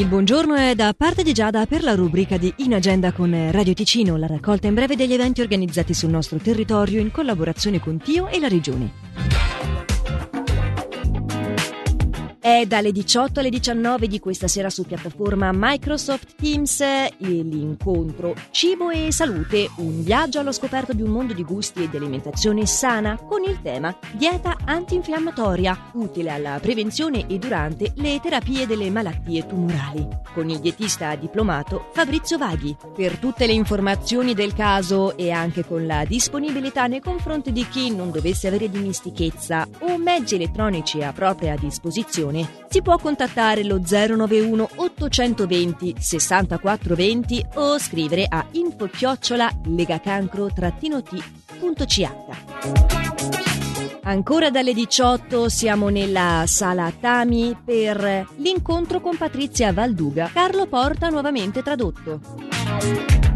Il buongiorno è da parte di Giada per la rubrica di In Agenda con Radio Ticino, la raccolta in breve degli eventi organizzati sul nostro territorio in collaborazione con Tio e la Regione. È dalle 18 alle 19 di questa sera su piattaforma Microsoft Teams l'incontro Cibo e Salute, un viaggio allo scoperto di un mondo di gusti e di alimentazione sana con il tema Dieta antinfiammatoria, utile alla prevenzione e durante le terapie delle malattie tumorali, con il dietista diplomato Fabrizio Vaghi. Per tutte le informazioni del caso e anche con la disponibilità nei confronti di chi non dovesse avere dimistichezza o mezzi elettronici a propria disposizione, si può contattare lo 091 820 6420 o scrivere a info-chiocciola legacancro-t.ch. Ancora dalle 18 siamo nella sala Tami per l'incontro con Patrizia Valduga. Carlo Porta nuovamente tradotto.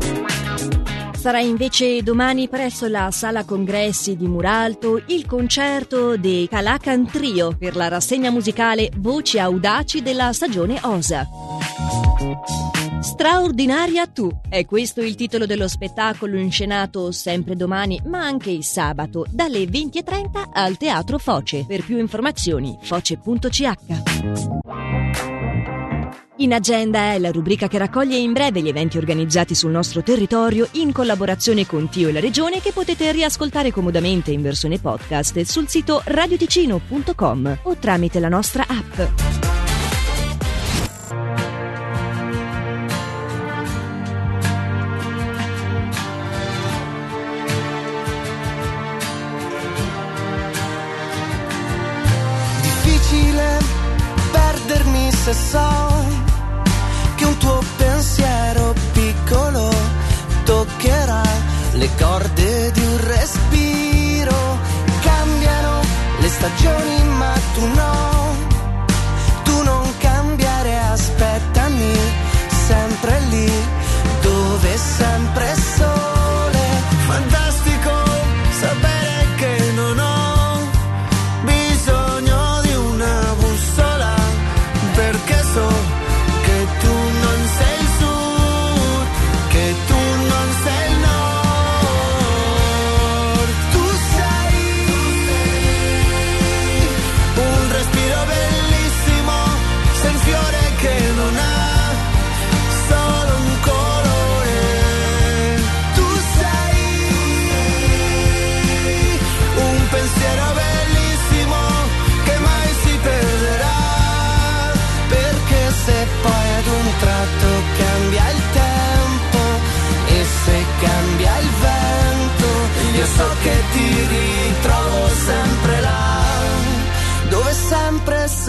Sarà invece domani presso la sala congressi di Muralto il concerto dei Calacan Trio per la rassegna musicale Voci Audaci della stagione Osa. Straordinaria tu è questo il titolo dello spettacolo inscenato sempre domani ma anche il sabato dalle 20.30 al Teatro Foce. Per più informazioni foce.ch. In agenda è la rubrica che raccoglie in breve gli eventi organizzati sul nostro territorio in collaborazione con Tio e la Regione che potete riascoltare comodamente in versione podcast sul sito radioticino.com o tramite la nostra app. Difficile perdermi se so che un tuo pensiero piccolo toccherà le corde di un respiro. Cambiano le stagioni, ma tu no,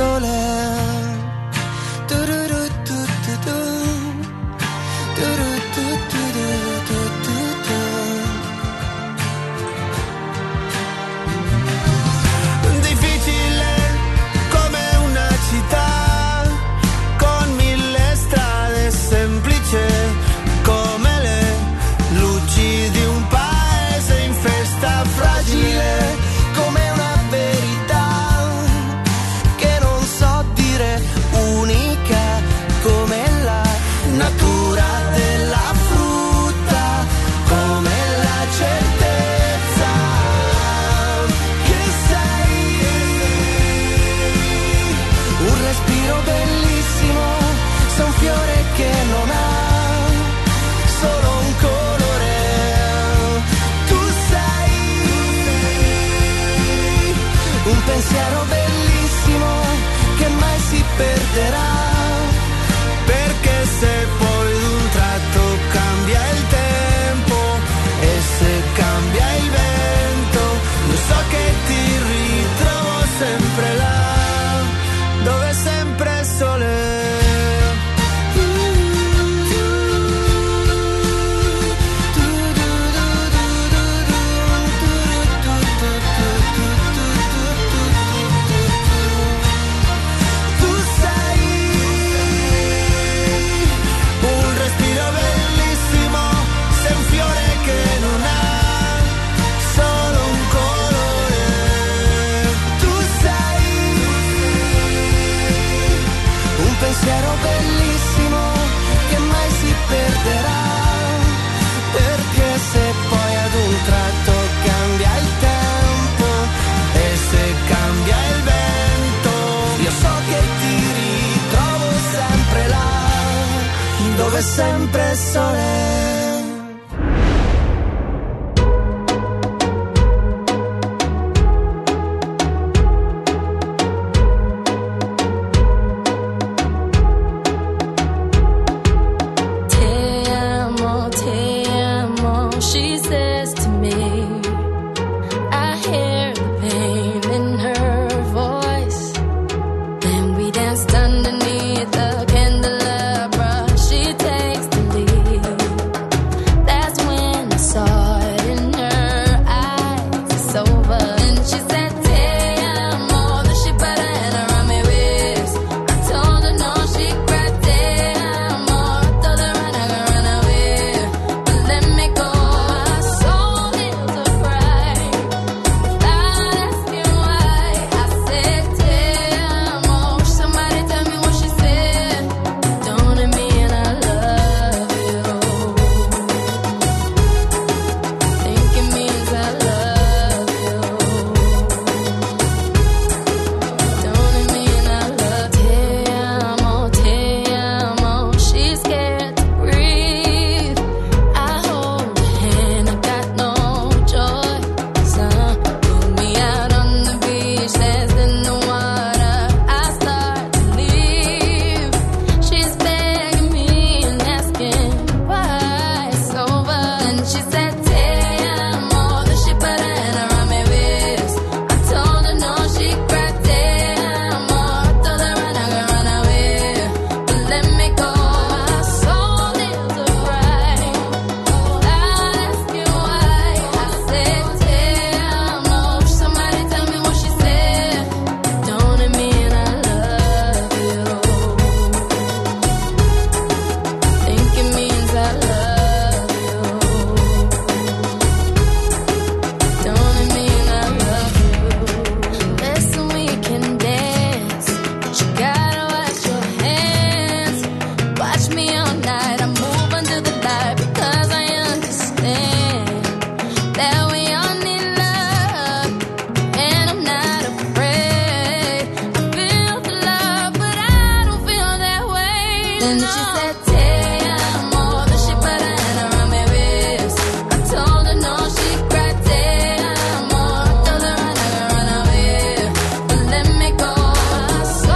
sempre perderás. dove sempre sole. And she said